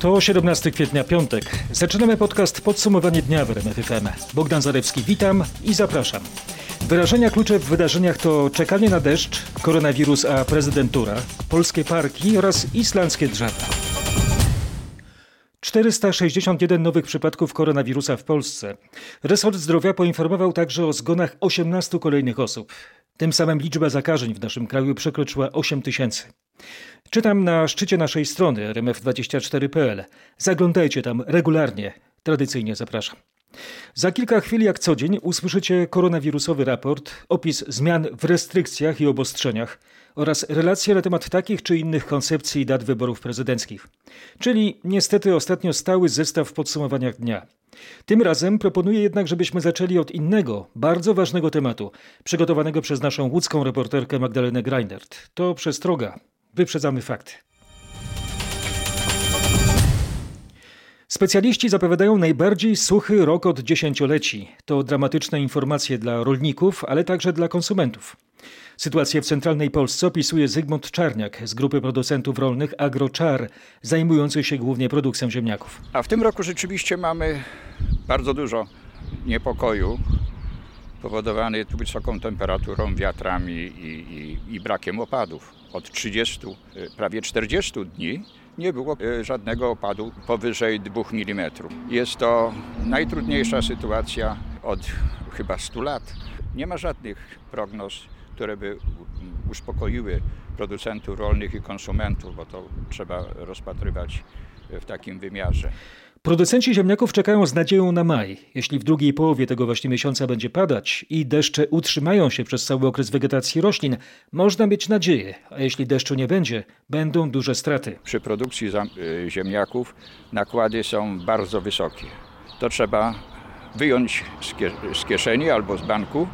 To 17 kwietnia, piątek. Zaczynamy podcast Podsumowanie dnia w RMF FM. Bogdan Zarewski, witam i zapraszam. Wyrażenia klucze w wydarzeniach to czekanie na deszcz, koronawirus a prezydentura, polskie parki oraz islandzkie drzewa. 461 nowych przypadków koronawirusa w Polsce. Resort Zdrowia poinformował także o zgonach 18 kolejnych osób. Tym samym liczba zakażeń w naszym kraju przekroczyła 8 tysięcy. Czytam na szczycie naszej strony rmf24.pl. Zaglądajcie tam regularnie. Tradycyjnie zapraszam. Za kilka chwil, jak co dzień, usłyszycie koronawirusowy raport, opis zmian w restrykcjach i obostrzeniach oraz relacje na temat takich czy innych koncepcji i dat wyborów prezydenckich. Czyli niestety ostatnio stały zestaw w podsumowaniach dnia. Tym razem proponuję jednak, żebyśmy zaczęli od innego, bardzo ważnego tematu, przygotowanego przez naszą łódzką reporterkę Magdalenę Greinert. To przestroga. Wyprzedzamy fakty. Specjaliści zapowiadają najbardziej suchy rok od dziesięcioleci. To dramatyczne informacje dla rolników, ale także dla konsumentów. Sytuację w centralnej Polsce opisuje Zygmunt Czarniak z grupy producentów rolnych AgroChar, zajmujących się głównie produkcją ziemniaków. A w tym roku rzeczywiście mamy bardzo dużo niepokoju powodowany wysoką temperaturą, wiatrami i, i, i brakiem opadów. Od 30, y, prawie 40 dni nie było y, żadnego opadu powyżej 2 mm. Jest to najtrudniejsza sytuacja od chyba 100 lat. Nie ma żadnych prognoz, które by uspokoiły producentów rolnych i konsumentów, bo to trzeba rozpatrywać w takim wymiarze. Producenci ziemniaków czekają z nadzieją na maj. Jeśli w drugiej połowie tego właśnie miesiąca będzie padać i deszcze utrzymają się przez cały okres wegetacji roślin, można mieć nadzieję, a jeśli deszczu nie będzie, będą duże straty. Przy produkcji y, ziemniaków nakłady są bardzo wysokie. To trzeba wyjąć z kieszeni albo z banku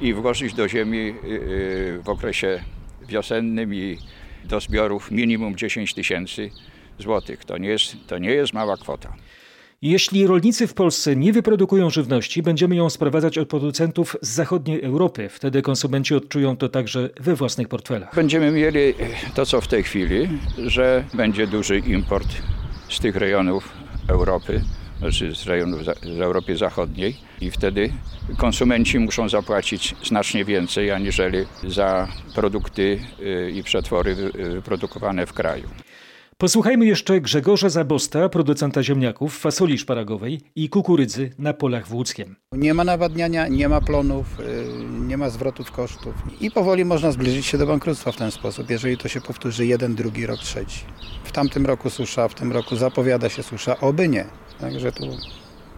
i włożyć do ziemi y, y, w okresie wiosennym i do zbiorów minimum 10 tysięcy złotych. To nie, jest, to nie jest mała kwota. Jeśli rolnicy w Polsce nie wyprodukują żywności, będziemy ją sprowadzać od producentów z zachodniej Europy. Wtedy konsumenci odczują to także we własnych portfelach. Będziemy mieli to, co w tej chwili, że będzie duży import z tych rejonów Europy, znaczy z rejonów z Europy Zachodniej i wtedy konsumenci muszą zapłacić znacznie więcej aniżeli za produkty y, i przetwory wyprodukowane w kraju. Posłuchajmy jeszcze Grzegorza Zabosta, producenta ziemniaków, fasoli szparagowej i kukurydzy na polach w Łódzkiem. Nie ma nawadniania, nie ma plonów, y, nie ma zwrotów kosztów i powoli można zbliżyć się do bankructwa w ten sposób, jeżeli to się powtórzy jeden, drugi rok, trzeci. W tamtym roku susza, w tym roku zapowiada się susza, oby nie. Także tu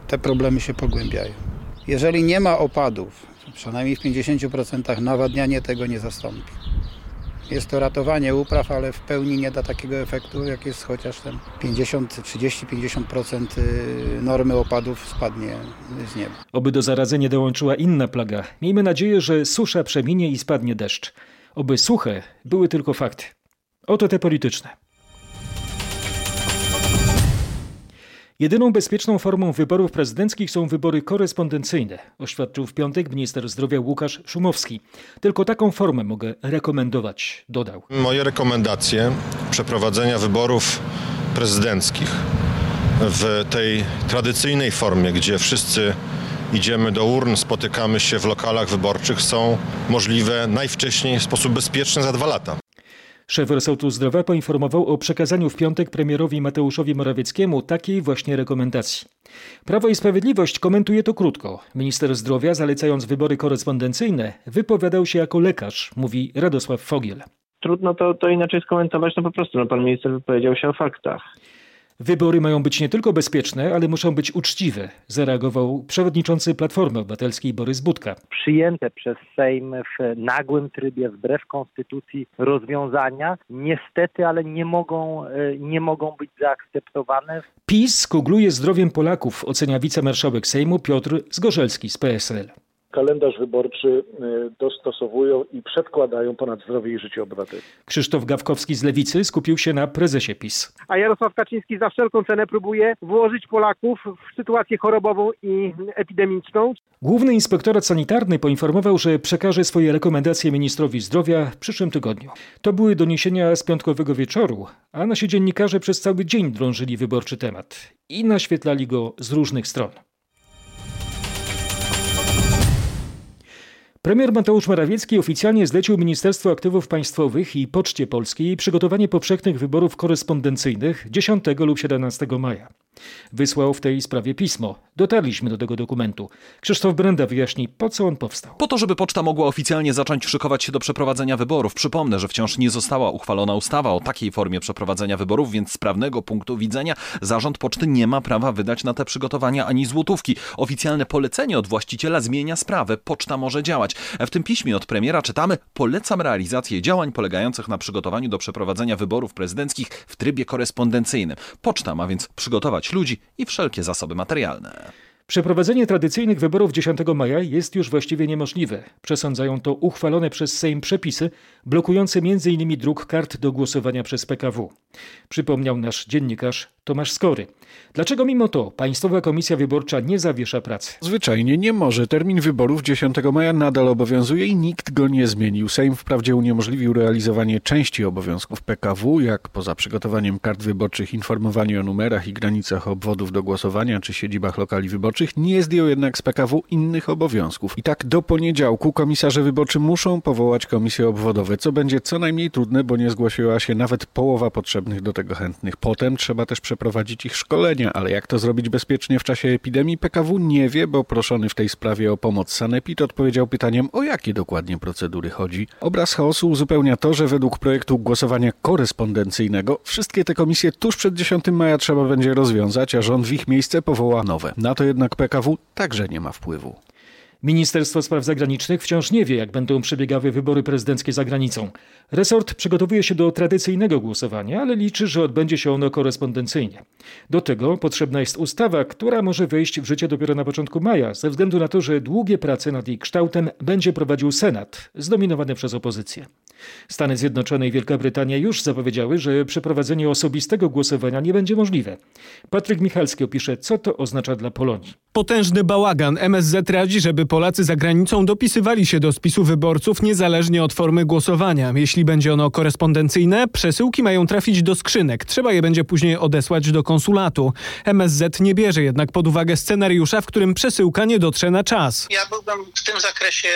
te problemy się pogłębiają. Jeżeli nie ma opadów, przynajmniej w 50% nawadnianie tego nie zastąpi. Jest to ratowanie upraw, ale w pełni nie da takiego efektu, jak jest chociaż ten 50, 30, 50% normy opadów spadnie z nieba. Oby do zarazy dołączyła inna plaga. Miejmy nadzieję, że susza przeminie i spadnie deszcz. Oby suche były tylko fakty. Oto te polityczne. Jedyną bezpieczną formą wyborów prezydenckich są wybory korespondencyjne, oświadczył w piątek minister zdrowia Łukasz Szumowski. Tylko taką formę mogę rekomendować, dodał. Moje rekomendacje przeprowadzenia wyborów prezydenckich w tej tradycyjnej formie, gdzie wszyscy idziemy do urn, spotykamy się w lokalach wyborczych, są możliwe najwcześniej w sposób bezpieczny za dwa lata. Szef resortu zdrowia poinformował o przekazaniu w piątek premierowi Mateuszowi Morawieckiemu takiej właśnie rekomendacji. Prawo i Sprawiedliwość komentuje to krótko. Minister zdrowia, zalecając wybory korespondencyjne, wypowiadał się jako lekarz, mówi Radosław Fogiel. Trudno to, to inaczej skomentować, no po prostu no, pan minister wypowiedział się o faktach. Wybory mają być nie tylko bezpieczne, ale muszą być uczciwe, zareagował przewodniczący Platformy Obywatelskiej Borys Budka. Przyjęte przez Sejm w nagłym trybie, wbrew konstytucji rozwiązania, niestety, ale nie mogą, e, nie mogą być zaakceptowane. PiS kugluje zdrowiem Polaków, ocenia wicemarszałek Sejmu Piotr Zgorzelski z PSL kalendarz wyborczy y, dostosowują i przedkładają ponad zdrowie i życie obywateli. Krzysztof Gawkowski z Lewicy skupił się na prezesie PiS. A Jarosław Kaczyński za wszelką cenę próbuje włożyć Polaków w sytuację chorobową i epidemiczną. Główny Inspektorat Sanitarny poinformował, że przekaże swoje rekomendacje ministrowi zdrowia w przyszłym tygodniu. To były doniesienia z piątkowego wieczoru, a nasi dziennikarze przez cały dzień drążyli wyborczy temat i naświetlali go z różnych stron. Premier Mateusz Morawiecki oficjalnie zlecił Ministerstwu Aktywów Państwowych i Poczcie Polskiej przygotowanie powszechnych wyborów korespondencyjnych 10 lub 17 maja. Wysłał w tej sprawie pismo. Dotarliśmy do tego dokumentu. Krzysztof Brenda wyjaśni, po co on powstał. Po to, żeby poczta mogła oficjalnie zacząć szykować się do przeprowadzenia wyborów. Przypomnę, że wciąż nie została uchwalona ustawa o takiej formie przeprowadzenia wyborów, więc z prawnego punktu widzenia zarząd poczty nie ma prawa wydać na te przygotowania ani złotówki. Oficjalne polecenie od właściciela zmienia sprawę. Poczta może działać. W tym piśmie od premiera czytamy: Polecam realizację działań polegających na przygotowaniu do przeprowadzenia wyborów prezydenckich w trybie korespondencyjnym. Poczta ma więc przygotować ludzi i wszelkie zasoby materialne. Przeprowadzenie tradycyjnych wyborów 10 maja jest już właściwie niemożliwe. Przesądzają to uchwalone przez Sejm przepisy blokujące m.in. druk kart do głosowania przez PKW. Przypomniał nasz dziennikarz Tomasz Skory. Dlaczego mimo to Państwowa Komisja Wyborcza nie zawiesza pracy? Zwyczajnie nie może. Termin wyborów 10 maja nadal obowiązuje i nikt go nie zmienił. Sejm wprawdzie uniemożliwił realizowanie części obowiązków PKW, jak poza przygotowaniem kart wyborczych informowanie o numerach i granicach obwodów do głosowania czy siedzibach lokali wyborczych, nie zdjął jednak z PKW innych obowiązków. I tak do poniedziałku komisarze wyborczy muszą powołać komisje obwodowe, co będzie co najmniej trudne, bo nie zgłosiła się nawet połowa potrzebnych do tego chętnych. Potem trzeba też przeprowadzić ich szkolenia, ale jak to zrobić bezpiecznie w czasie epidemii, PKW nie wie, bo proszony w tej sprawie o pomoc Sanepid odpowiedział pytaniem, o jakie dokładnie procedury chodzi. Obraz chaosu uzupełnia to, że według projektu głosowania korespondencyjnego wszystkie te komisje tuż przed 10 maja trzeba będzie rozwiązać, a rząd w ich miejsce powoła nowe. Na to jednak PKW także nie ma wpływu. Ministerstwo Spraw Zagranicznych wciąż nie wie, jak będą przebiegały wybory prezydenckie za granicą. Resort przygotowuje się do tradycyjnego głosowania, ale liczy, że odbędzie się ono korespondencyjnie. Do tego potrzebna jest ustawa, która może wejść w życie dopiero na początku maja, ze względu na to, że długie prace nad jej kształtem będzie prowadził Senat, zdominowany przez opozycję. Stany Zjednoczone i Wielka Brytania już zapowiedziały, że przeprowadzenie osobistego głosowania nie będzie możliwe. Patryk Michalski opisze, co to oznacza dla Polonii. Potężny bałagan. MSZ radzi, żeby Polacy za granicą dopisywali się do spisu wyborców niezależnie od formy głosowania. Jeśli będzie ono korespondencyjne, przesyłki mają trafić do skrzynek. Trzeba je będzie później odesłać do konsulatu. MSZ nie bierze jednak pod uwagę scenariusza, w którym przesyłka nie dotrze na czas. Ja byłbym w tym zakresie,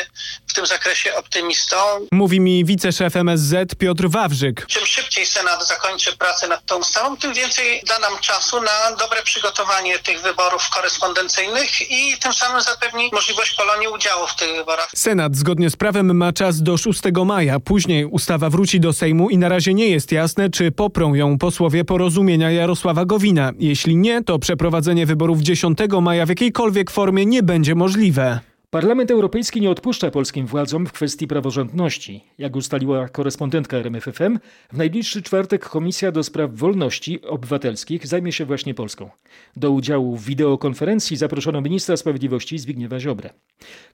w tym zakresie optymistą. Mówi mi wiceszef MSZ Piotr Wawrzyk. Czym szybciej Senat zakończy pracę nad tą ustawą, tym więcej da nam czasu na dobre przygotowanie tych wyborów korespondencyjnych i tym samym zapewni możliwość Polonii udziału w tych wyborach. Senat zgodnie z prawem ma czas do 6 maja. Później ustawa wróci do Sejmu i na razie nie jest jasne, czy poprą ją posłowie porozumienia Jarosława Gowina. Jeśli nie, to przeprowadzenie wyborów 10 maja w jakiejkolwiek formie nie będzie możliwe. Parlament Europejski nie odpuszcza polskim władzom w kwestii praworządności. Jak ustaliła korespondentka RMFFM, w najbliższy czwartek Komisja do Spraw Wolności Obywatelskich zajmie się właśnie Polską. Do udziału w wideokonferencji zaproszono ministra sprawiedliwości Zbigniewa Ziobrę.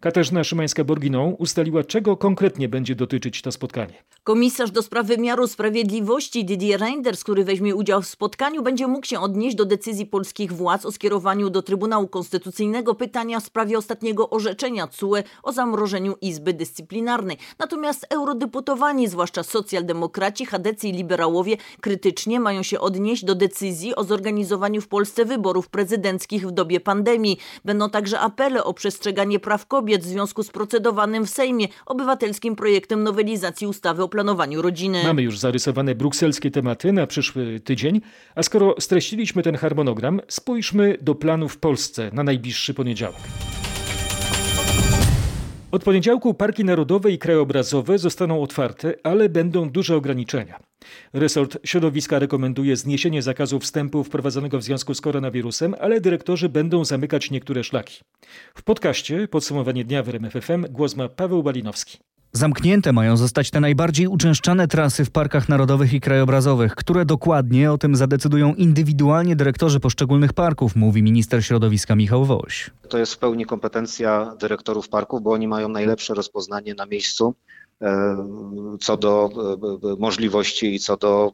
Katarzyna Szymańska-Borginą ustaliła, czego konkretnie będzie dotyczyć to spotkanie. Komisarz do spraw wymiaru sprawiedliwości Didier Reinders, który weźmie udział w spotkaniu, będzie mógł się odnieść do decyzji polskich władz o skierowaniu do Trybunału Konstytucyjnego pytania w sprawie ostatniego orzeczenia CUE o zamrożeniu Izby Dyscyplinarnej. Natomiast eurodeputowani, zwłaszcza socjaldemokraci, chadecy i liberałowie, krytycznie mają się odnieść do decyzji o zorganizowaniu w Polsce wyborów prezydenckich w dobie pandemii. Będą także apele o przestrzeganie praw kobiet w związku z procedowanym w Sejmie obywatelskim projektem nowelizacji ustawy o planowaniu rodziny. Mamy już zarysowane brukselskie tematy na przyszły tydzień, a skoro streściliśmy ten harmonogram, spójrzmy do planu w Polsce na najbliższy poniedziałek. Od poniedziałku parki narodowe i krajobrazowe zostaną otwarte, ale będą duże ograniczenia. Resort środowiska rekomenduje zniesienie zakazu wstępu wprowadzonego w związku z koronawirusem, ale dyrektorzy będą zamykać niektóre szlaki. W podcaście Podsumowanie dnia w RMFFM głos ma Paweł Balinowski. Zamknięte mają zostać te najbardziej uczęszczane trasy w parkach narodowych i krajobrazowych, które dokładnie o tym zadecydują indywidualnie dyrektorzy poszczególnych parków, mówi minister środowiska Michał Woś. To jest w pełni kompetencja dyrektorów parków, bo oni mają najlepsze rozpoznanie na miejscu e, co do e, e, możliwości i co do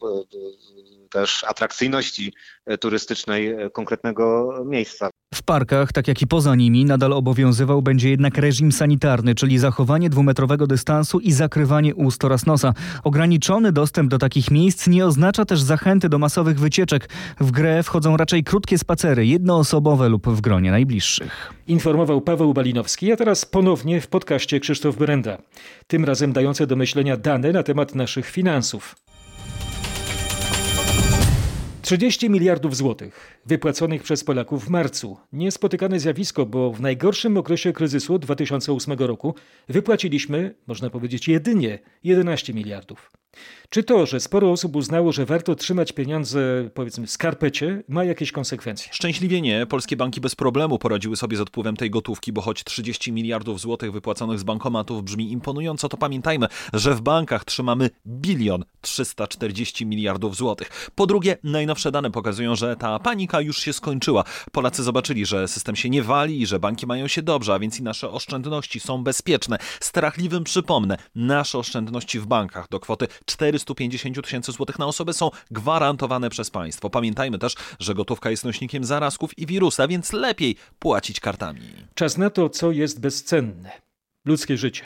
też atrakcyjności turystycznej konkretnego miejsca. W parkach, tak jak i poza nimi, nadal obowiązywał będzie jednak reżim sanitarny, czyli zachowanie dwumetrowego dystansu i zakrywanie ust oraz nosa. Ograniczony dostęp do takich miejsc nie oznacza też zachęty do masowych wycieczek. W grę wchodzą raczej krótkie spacery, jednoosobowe lub w gronie najbliższych. Informował Paweł Balinowski, a teraz ponownie w podcaście Krzysztof Brenda. Tym razem dające do myślenia dane na temat naszych finansów. 30 miliardów złotych wypłaconych przez Polaków w marcu. Niespotykane zjawisko, bo w najgorszym okresie kryzysu 2008 roku wypłaciliśmy, można powiedzieć, jedynie 11 miliardów. Czy to, że sporo osób uznało, że warto trzymać pieniądze, powiedzmy, w skarpecie, ma jakieś konsekwencje? Szczęśliwie nie. Polskie banki bez problemu poradziły sobie z odpływem tej gotówki, bo choć 30 miliardów złotych wypłaconych z bankomatów brzmi imponująco, to pamiętajmy, że w bankach trzymamy bilion 340 miliardów złotych. Po drugie, najnowsze dane pokazują, że ta panika już się skończyła. Polacy zobaczyli, że system się nie wali i że banki mają się dobrze, a więc i nasze oszczędności są bezpieczne. Strachliwym przypomnę, nasze oszczędności w bankach do kwoty 450 tysięcy złotych na osobę są gwarantowane przez państwo. Pamiętajmy też, że gotówka jest nośnikiem zarazków i wirusa, więc lepiej płacić kartami. Czas na to, co jest bezcenne. Ludzkie życie.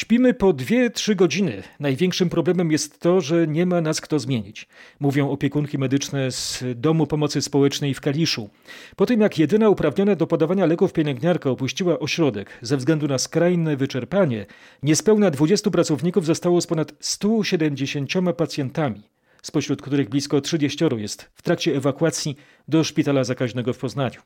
Śpimy po 2-3 godziny. Największym problemem jest to, że nie ma nas kto zmienić. Mówią opiekunki medyczne z Domu Pomocy Społecznej w Kaliszu. Po tym jak jedyna uprawniona do podawania leków pielęgniarka opuściła ośrodek ze względu na skrajne wyczerpanie, niespełna 20 pracowników zostało z ponad 170 pacjentami spośród których blisko 30 jest w trakcie ewakuacji do szpitala zakaźnego w Poznaniu.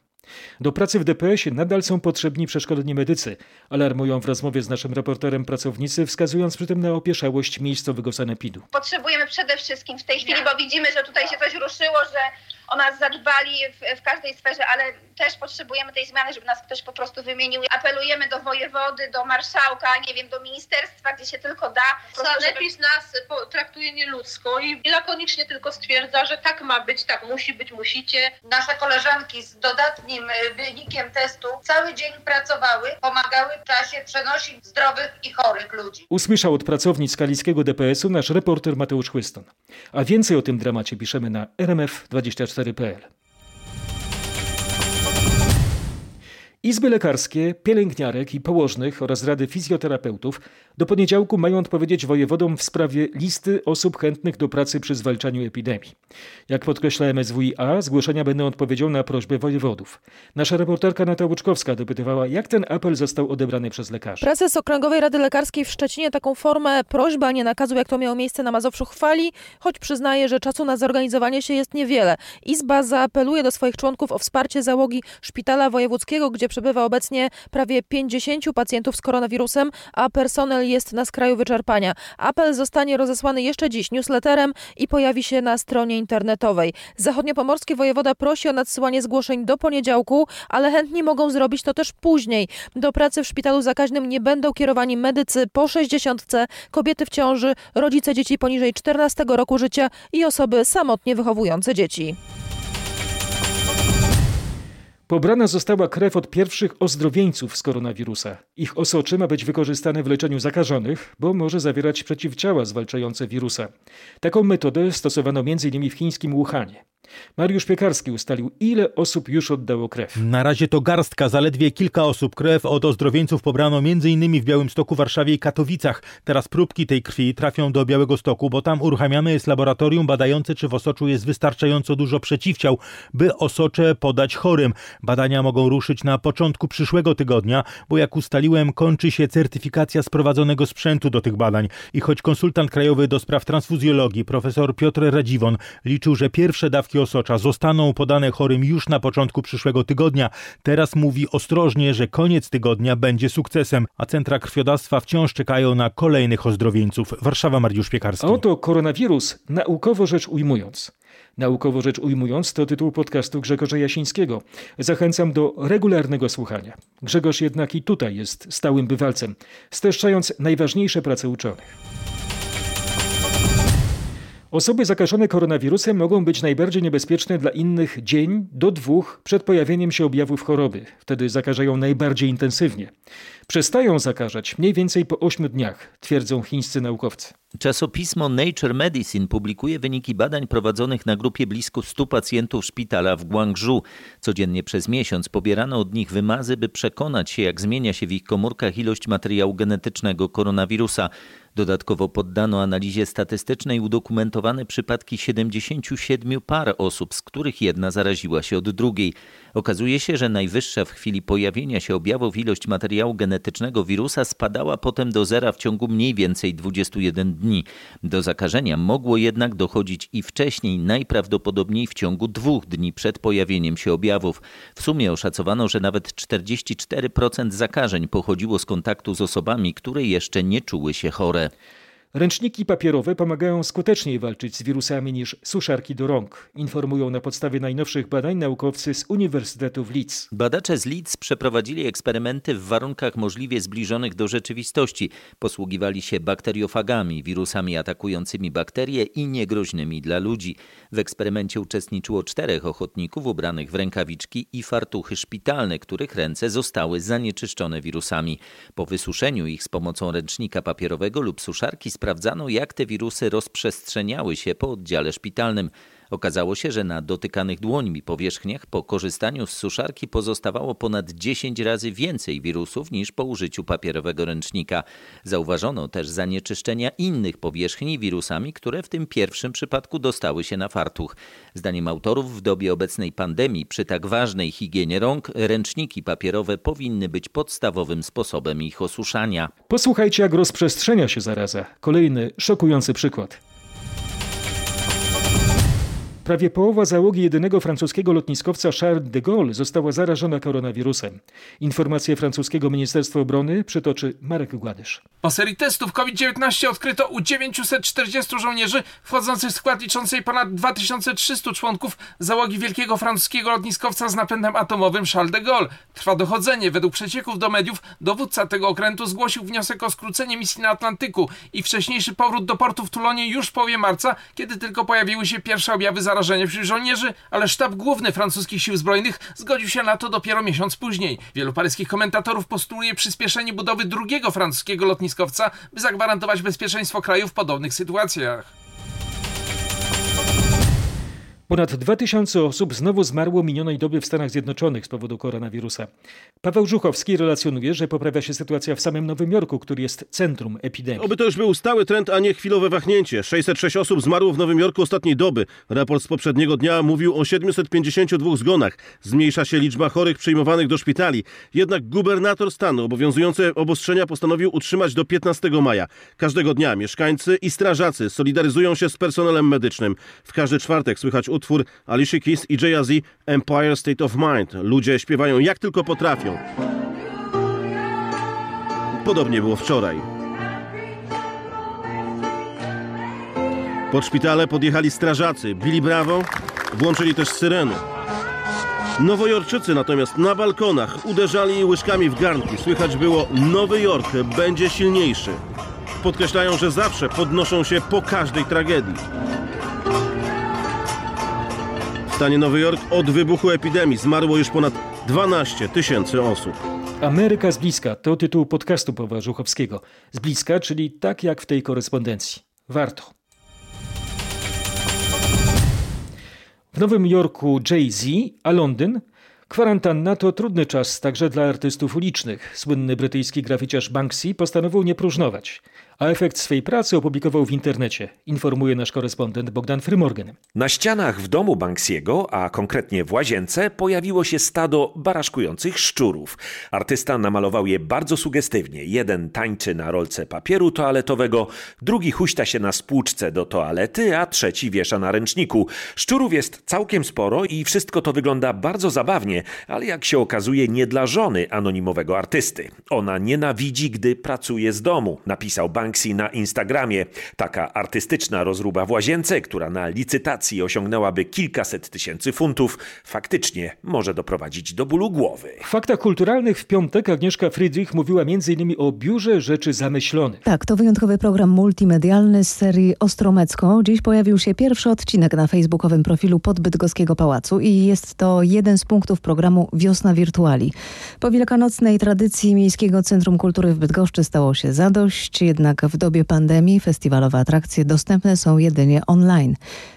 Do pracy w DPS-ie nadal są potrzebni przeszkoleni medycy, alarmują w rozmowie z naszym reporterem pracownicy, wskazując przy tym na opieszałość miejscowego sanepidu. Potrzebujemy przede wszystkim w tej chwili, bo widzimy, że tutaj się coś ruszyło, że o nas zadbali w, w, każdej sferze, ale też potrzebujemy tej zmiany, żeby nas ktoś po prostu wymienił. Apelujemy do wojewody, do marszałka, nie wiem, do ministerstwa, gdzie się tylko da. Sanepis żeby... nas traktuje nieludzko i lakonicznie tylko stwierdza, że tak ma być, tak musi być, musicie. Nasze koleżanki z dodatnim y, wynikiem testu cały dzień pracowały, pomagały w czasie przenosić zdrowych i chorych ludzi. Usłyszał od pracownic kaliskiego DPS-u nasz reporter Mateusz Chłyston. A więcej o tym dramacie piszemy na rmf24 that's the repair. Izby lekarskie, pielęgniarek i położnych oraz rady fizjoterapeutów do poniedziałku mają odpowiedzieć wojewodom w sprawie listy osób chętnych do pracy przy zwalczaniu epidemii. Jak podkreśla MSWiA, zgłoszenia będą odpowiedzią na prośbę wojewodów. Nasza reporterka Nata Łuczkowska dopytywała, jak ten apel został odebrany przez lekarzy. Prezes Okręgowej Rady Lekarskiej w Szczecinie taką formę prośby, a nie nakazu, jak to miało miejsce na Mazowszu, chwali, choć przyznaje, że czasu na zorganizowanie się jest niewiele. Izba zaapeluje do swoich członków o wsparcie załogi szpitala wojewódzkiego, gdzie przebywa obecnie prawie 50 pacjentów z koronawirusem, a personel jest na skraju wyczerpania. Apel zostanie rozesłany jeszcze dziś newsletterem i pojawi się na stronie internetowej. Zachodniopomorskie wojewoda prosi o nadsyłanie zgłoszeń do poniedziałku, ale chętni mogą zrobić to też później. Do pracy w szpitalu zakaźnym nie będą kierowani medycy po 60, kobiety w ciąży, rodzice dzieci poniżej 14 roku życia i osoby samotnie wychowujące dzieci. Pobrana została krew od pierwszych ozdrowieńców z koronawirusa. Ich osocze ma być wykorzystane w leczeniu zakażonych, bo może zawierać przeciwciała zwalczające wirusa. Taką metodę stosowano m.in. w chińskim Wuhanie. Mariusz Piekarski ustalił, ile osób już oddało krew. Na razie to garstka, zaledwie kilka osób. Krew od ozdrowieńców pobrano m.in. w Białymstoku, Warszawie i Katowicach. Teraz próbki tej krwi trafią do Białego Stoku, bo tam uruchamiane jest laboratorium badające, czy w osoczu jest wystarczająco dużo przeciwciał, by osocze podać chorym. Badania mogą ruszyć na początku przyszłego tygodnia, bo jak ustaliłem, kończy się certyfikacja sprowadzonego sprzętu do tych badań. I choć konsultant krajowy do spraw transfuzjologii, profesor Piotr Radziwon, liczył, że pierwsze dawki osocza zostaną podane chorym już na początku przyszłego tygodnia. Teraz mówi ostrożnie, że koniec tygodnia będzie sukcesem, a centra krwiodawstwa wciąż czekają na kolejnych ozdrowieńców. Warszawa, Mariusz Piekarski. A oto koronawirus, naukowo rzecz ujmując. Naukowo rzecz ujmując, to tytuł podcastu Grzegorza Jasińskiego. Zachęcam do regularnego słuchania. Grzegorz jednak i tutaj jest stałym bywalcem, streszczając najważniejsze prace uczonych. Osoby zakażone koronawirusem mogą być najbardziej niebezpieczne dla innych dzień do dwóch przed pojawieniem się objawów choroby. Wtedy zakażają najbardziej intensywnie. Przestają zakażać mniej więcej po 8 dniach, twierdzą chińscy naukowcy. Czasopismo Nature Medicine publikuje wyniki badań prowadzonych na grupie blisko 100 pacjentów szpitala w Guangzhou. Codziennie przez miesiąc pobierano od nich wymazy, by przekonać się, jak zmienia się w ich komórkach ilość materiału genetycznego koronawirusa. Dodatkowo poddano analizie statystycznej udokumentowane przypadki 77 par osób, z których jedna zaraziła się od drugiej. Okazuje się, że najwyższa w chwili pojawienia się objawów ilość materiału genetycznego wirusa spadała potem do zera w ciągu mniej więcej 21 dni. Do zakażenia mogło jednak dochodzić i wcześniej, najprawdopodobniej w ciągu dwóch dni przed pojawieniem się objawów. W sumie oszacowano, że nawet 44% zakażeń pochodziło z kontaktu z osobami, które jeszcze nie czuły się chore. Fall. Ręczniki papierowe pomagają skuteczniej walczyć z wirusami niż suszarki do rąk, informują na podstawie najnowszych badań naukowcy z Uniwersytetu w Leeds. Badacze z Leeds przeprowadzili eksperymenty w warunkach możliwie zbliżonych do rzeczywistości. Posługiwali się bakteriofagami, wirusami atakującymi bakterie i niegroźnymi dla ludzi. W eksperymencie uczestniczyło czterech ochotników ubranych w rękawiczki i fartuchy szpitalne, których ręce zostały zanieczyszczone wirusami. Po wysuszeniu ich z pomocą ręcznika papierowego lub suszarki sprawdzano, jak te wirusy rozprzestrzeniały się po oddziale szpitalnym. Okazało się, że na dotykanych dłońmi powierzchniach po korzystaniu z suszarki pozostawało ponad 10 razy więcej wirusów niż po użyciu papierowego ręcznika. Zauważono też zanieczyszczenia innych powierzchni wirusami, które w tym pierwszym przypadku dostały się na fartuch. Zdaniem autorów w dobie obecnej pandemii przy tak ważnej higienie rąk ręczniki papierowe powinny być podstawowym sposobem ich osuszania. Posłuchajcie jak rozprzestrzenia się zaraza. Kolejny szokujący przykład. Prawie połowa załogi jedynego francuskiego lotniskowca Charles de Gaulle została zarażona koronawirusem. Informacje francuskiego Ministerstwa Obrony przytoczy Marek Gładysz. Po serii testów COVID-19 odkryto u 940 żołnierzy wchodzących w skład liczącej ponad 2300 członków załogi wielkiego francuskiego lotniskowca z napędem atomowym Charles de Gaulle. Trwa dochodzenie. Według przecieków do mediów dowódca tego okrętu zgłosił wniosek o skrócenie misji na Atlantyku i wcześniejszy powrót do portu w Tulonie już w połowie marca, kiedy tylko pojawiły się pierwsze objawy zarażenia zarażenie wśród żołnierzy, ale sztab główny francuskich sił zbrojnych zgodził się na to dopiero miesiąc później. Wielu paryskich komentatorów postuluje przyspieszenie budowy drugiego francuskiego lotniskowca, by zagwarantować bezpieczeństwo kraju w podobnych sytuacjach. Ponad 2000 osób znowu zmarło minionej doby w Stanach Zjednoczonych z powodu koronawirusa. Paweł Żuchowski relacjonuje, że poprawia się sytuacja w samym Nowym Jorku, który jest centrum epidemii. Oby to już był stały trend, a nie chwilowe wahnięcie. 606 osób zmarło w Nowym Jorku ostatniej doby. Raport z poprzedniego dnia mówił o 752 zgonach. Zmniejsza się liczba chorych przyjmowanych do szpitali. Jednak gubernator stanu obowiązujące obostrzenia postanowił utrzymać do 15 maja. Każdego dnia mieszkańcy i strażacy solidaryzują się z personelem medycznym. W każdy czwartek słychać utwór Alicia Keys i Jay-Z Empire State of Mind. Ludzie śpiewają jak tylko potrafią. Podobnie było wczoraj. Pod szpitale podjechali strażacy, bili brawo, włączyli też syreny. Nowojorczycy natomiast na balkonach uderzali łyżkami w garnki. Słychać było Nowy Jork będzie silniejszy. Podkreślają, że zawsze podnoszą się po każdej tragedii. Stanie Nowy Jork od wybuchu epidemii zmarło już ponad 12 tysięcy osób. Ameryka z bliska to tytuł podcastu Pawła Żuchowskiego. Z bliska, czyli tak jak w tej korespondencji. Warto. W Nowym Jorku Jay-Z, a Londyn Kwarantanna to trudny czas także dla artystów ulicznych. Słynny brytyjski graficiarz Banksy postanowił nie próżnować a efekt swej pracy opublikował w internecie, informuje nasz korespondent Bogdan Frymorgan. Na ścianach w domu Banksiego, a konkretnie w łazience, pojawiło się stado baraszkujących szczurów. Artysta namalował je bardzo sugestywnie. Jeden tańczy na rolce papieru toaletowego, drugi huśta się na spłuczce do toalety, a trzeci wiesza na ręczniku. Szczurów jest całkiem sporo i wszystko to wygląda bardzo zabawnie, ale jak się okazuje nie dla żony anonimowego artysty. Ona nienawidzi, gdy pracuje z domu, napisał Banksy Banksy na Instagramie. Taka artystyczna rozruba w łazience, która na licytacji osiągnęłaby kilkaset tysięcy funtów, faktycznie może doprowadzić do bólu głowy. W faktach kulturalnych w piątek Agnieszka Friedrich mówiła m.in. o Biurze Rzeczy Zamyślonych. Tak, to wyjątkowy program multimedialny z serii Ostromecko. Dziś pojawił się pierwszy odcinek na facebookowym profilu Podbydgoskiego Pałacu i jest to jeden z punktów programu Wiosna Wirtuali. Po wielkanocnej tradycji Miejskiego Centrum Kultury w Bydgoszczy stało się zadość, jednak w dobie pandemii festiwalowe atrakcje dostępne są jedynie online.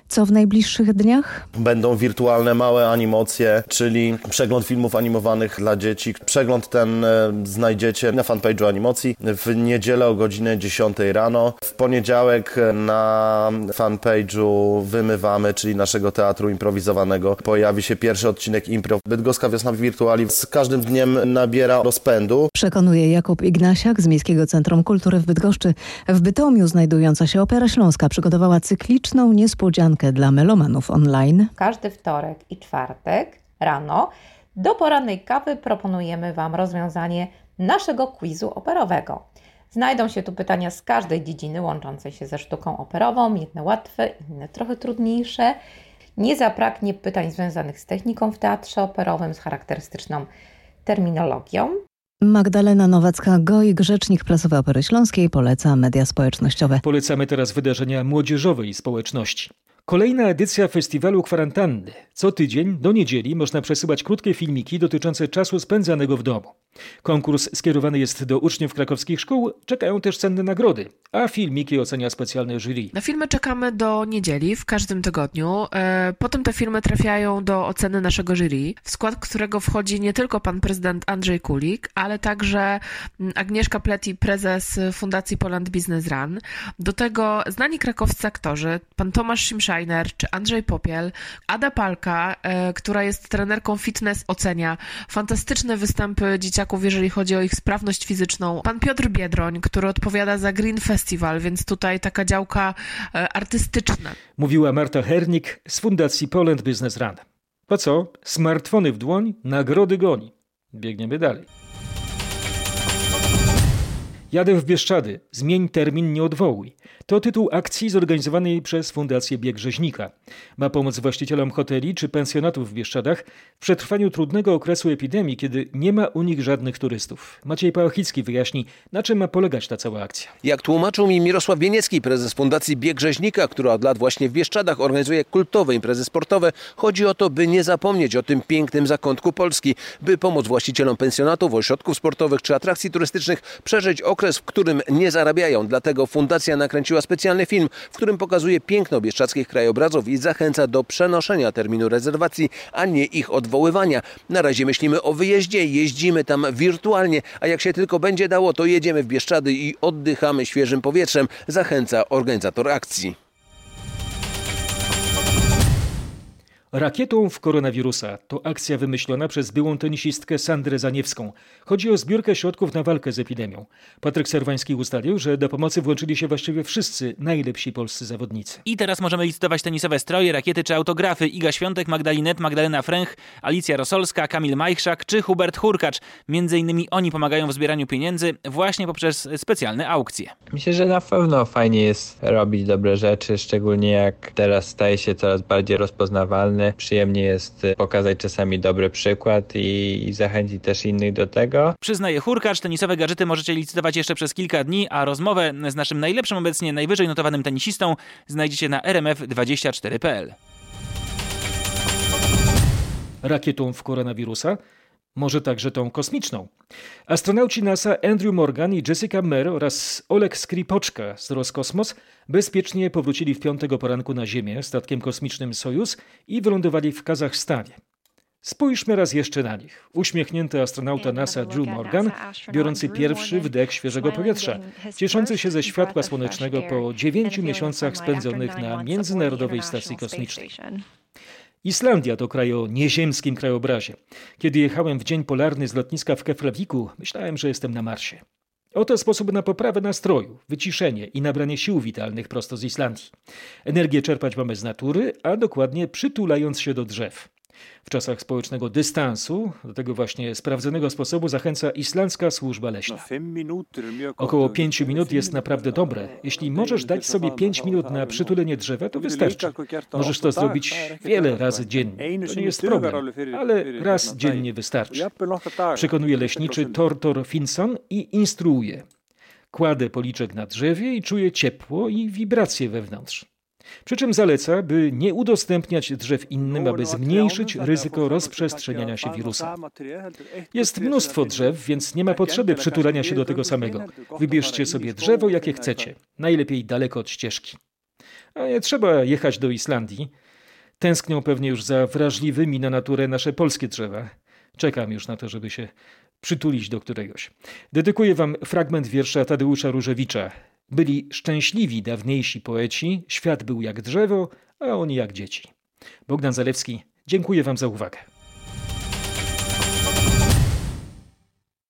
Co w najbliższych dniach? Będą wirtualne małe animacje, czyli przegląd filmów animowanych dla dzieci. Przegląd ten e, znajdziecie na fanpage'u animacji w niedzielę o godzinie 10 rano. W poniedziałek na fanpage'u Wymywamy, czyli naszego teatru improwizowanego, pojawi się pierwszy odcinek Impro. Bydgoska Wiosna Wirtuali z każdym dniem nabiera rozpędu. Przekonuje Jakub Ignasiak z Miejskiego Centrum Kultury w Bydgoszczy. W Bytomiu znajdująca się Opera Śląska przygotowała cykliczną niespodziankę dla melomanów online. Każdy wtorek i czwartek rano do porannej kawy proponujemy Wam rozwiązanie naszego quizu operowego. Znajdą się tu pytania z każdej dziedziny łączącej się ze sztuką operową, jedne łatwe, inne trochę trudniejsze. Nie zabraknie pytań związanych z techniką w teatrze operowym, z charakterystyczną terminologią. Magdalena Nowacka-Gojik, rzecznik prasowy Opery Śląskiej, poleca media społecznościowe. Polecamy teraz wydarzenia młodzieżowe i społeczności. Kolejna edycja festiwalu kwarantanny. Co tydzień do niedzieli można przesyłać krótkie filmiki dotyczące czasu spędzanego w domu. Konkurs skierowany jest do uczniów krakowskich szkół, czekają też cenne nagrody, a filmiki ocenia specjalne jury. Na filmy czekamy do niedzieli w każdym tygodniu. E, potem te filmy trafiają do oceny naszego jury, w skład którego wchodzi nie tylko pan prezydent Andrzej Kulik, ale także mm, Agnieszka Pleti, prezes Fundacji Poland Business Run. Do tego znani krakowscy aktorzy, pan Tomasz Simszajner czy Andrzej Popiel, Ada Palka, e, która jest trenerką fitness, ocenia fantastyczne występy dzieciaków jeżeli chodzi o ich sprawność fizyczną. Pan Piotr Biedroń, który odpowiada za Green Festival, więc tutaj taka działka e, artystyczna. Mówiła Marta Hernik z Fundacji Poland Business Run. Po co? Smartfony w dłoń, nagrody goni. Biegniemy dalej. Jadę w Bieszczady. Zmień termin, nie odwołuj. To tytuł akcji zorganizowanej przez Fundację Bieg Rzeźnika. Ma pomóc właścicielom hoteli czy pensjonatów w Bieszczadach w przetrwaniu trudnego okresu epidemii, kiedy nie ma u nich żadnych turystów. Maciej Pałachicki wyjaśni, na czym ma polegać ta cała akcja. Jak tłumaczył mi Mirosław Bieniecki, prezes Fundacji Bieg Rzeźnika, która od lat właśnie w Bieszczadach organizuje kultowe imprezy sportowe, chodzi o to, by nie zapomnieć o tym pięknym zakątku Polski, by pomóc właścicielom pensjonatów, ośrodków sportowych czy atrakcji turystycznych przeżyć okres, w którym nie zarabiają. Dlatego fundacja nakręciła specjalny film, w którym pokazuje piękno bieszczadzkich krajobrazów i zachęca do przenoszenia terminu rezerwacji, a nie ich odwoływania. Na razie myślimy o wyjeździe, jeździmy tam wirtualnie, a jak się tylko będzie dało, to jedziemy w Bieszczady i oddychamy świeżym powietrzem, zachęca organizator akcji. Rakietą w koronawirusa to akcja wymyślona przez byłą tenisistkę Sandrę Zaniewską. Chodzi o zbiórkę środków na walkę z epidemią. Patryk Serwański ustalił, że do pomocy włączyli się właściwie wszyscy najlepsi polscy zawodnicy. I teraz możemy licytować tenisowe stroje, rakiety czy autografy. Iga Świątek, Magdalinet, Magdalena Fręch, Alicja Rosolska, Kamil Majchrzak czy Hubert Hurkacz. Między innymi oni pomagają w zbieraniu pieniędzy właśnie poprzez specjalne aukcje. Myślę, że na pewno fajnie jest robić dobre rzeczy, szczególnie jak teraz staje się coraz bardziej rozpoznawalny Przyjemnie jest pokazać czasami dobry przykład i, i zachęcić też innych do tego. Przyznaje Hurkacz, tenisowe gadżety możecie licytować jeszcze przez kilka dni, a rozmowę z naszym najlepszym obecnie najwyżej notowanym tenisistą znajdziecie na rmf24.pl. Rakietą w koronawirusa może także tą kosmiczną. Astronauci NASA Andrew Morgan i Jessica Mer oraz Oleg Skripoczka z Roskosmos bezpiecznie powrócili w piątego poranku na Ziemię statkiem kosmicznym Sojus i wylądowali w Kazachstanie. Spójrzmy raz jeszcze na nich. Uśmiechnięty astronauta NASA Drew Morgan, biorący pierwszy wdech świeżego powietrza, cieszący się ze światła słonecznego po dziewięciu miesiącach spędzonych na Międzynarodowej Stacji Kosmicznej. Islandia to kraj o nieziemskim krajobrazie. Kiedy jechałem w dzień polarny z lotniska w Keflaviku, myślałem, że jestem na Marsie. Oto sposób na poprawę nastroju, wyciszenie i nabranie sił witalnych prosto z Islandii. Energię czerpać mamy z natury, a dokładnie przytulając się do drzew. W czasach społecznego dystansu do tego właśnie sprawdzonego sposobu zachęca Islandzka Służba Leśna. Około 5 minut jest naprawdę dobre. Jeśli możesz dać sobie 5 minut na przytulenie drzewa, to wystarczy. Możesz to zrobić wiele razy dziennie. To nie jest problem, ale raz dziennie wystarczy. Przekonuje leśniczy Tortor Finson i instruuje. Kładę policzek na drzewie i czuję ciepło i wibracje wewnątrz. Przy czym zaleca, by nie udostępniać drzew innym, aby zmniejszyć ryzyko rozprzestrzeniania się wirusa. Jest mnóstwo drzew, więc nie ma potrzeby przytulania się do tego samego. Wybierzcie sobie drzewo, jakie chcecie. Najlepiej daleko od ścieżki. A nie trzeba jechać do Islandii. Tęsknią pewnie już za wrażliwymi na naturę nasze polskie drzewa. Czekam już na to, żeby się przytulić do któregoś. Dedykuję wam fragment wiersza Tadeusza Różewicza. Byli szczęśliwi dawniejsi poeci, świat był jak drzewo, a oni jak dzieci. Bogdan Zalewski, dziękuję wam za uwagę.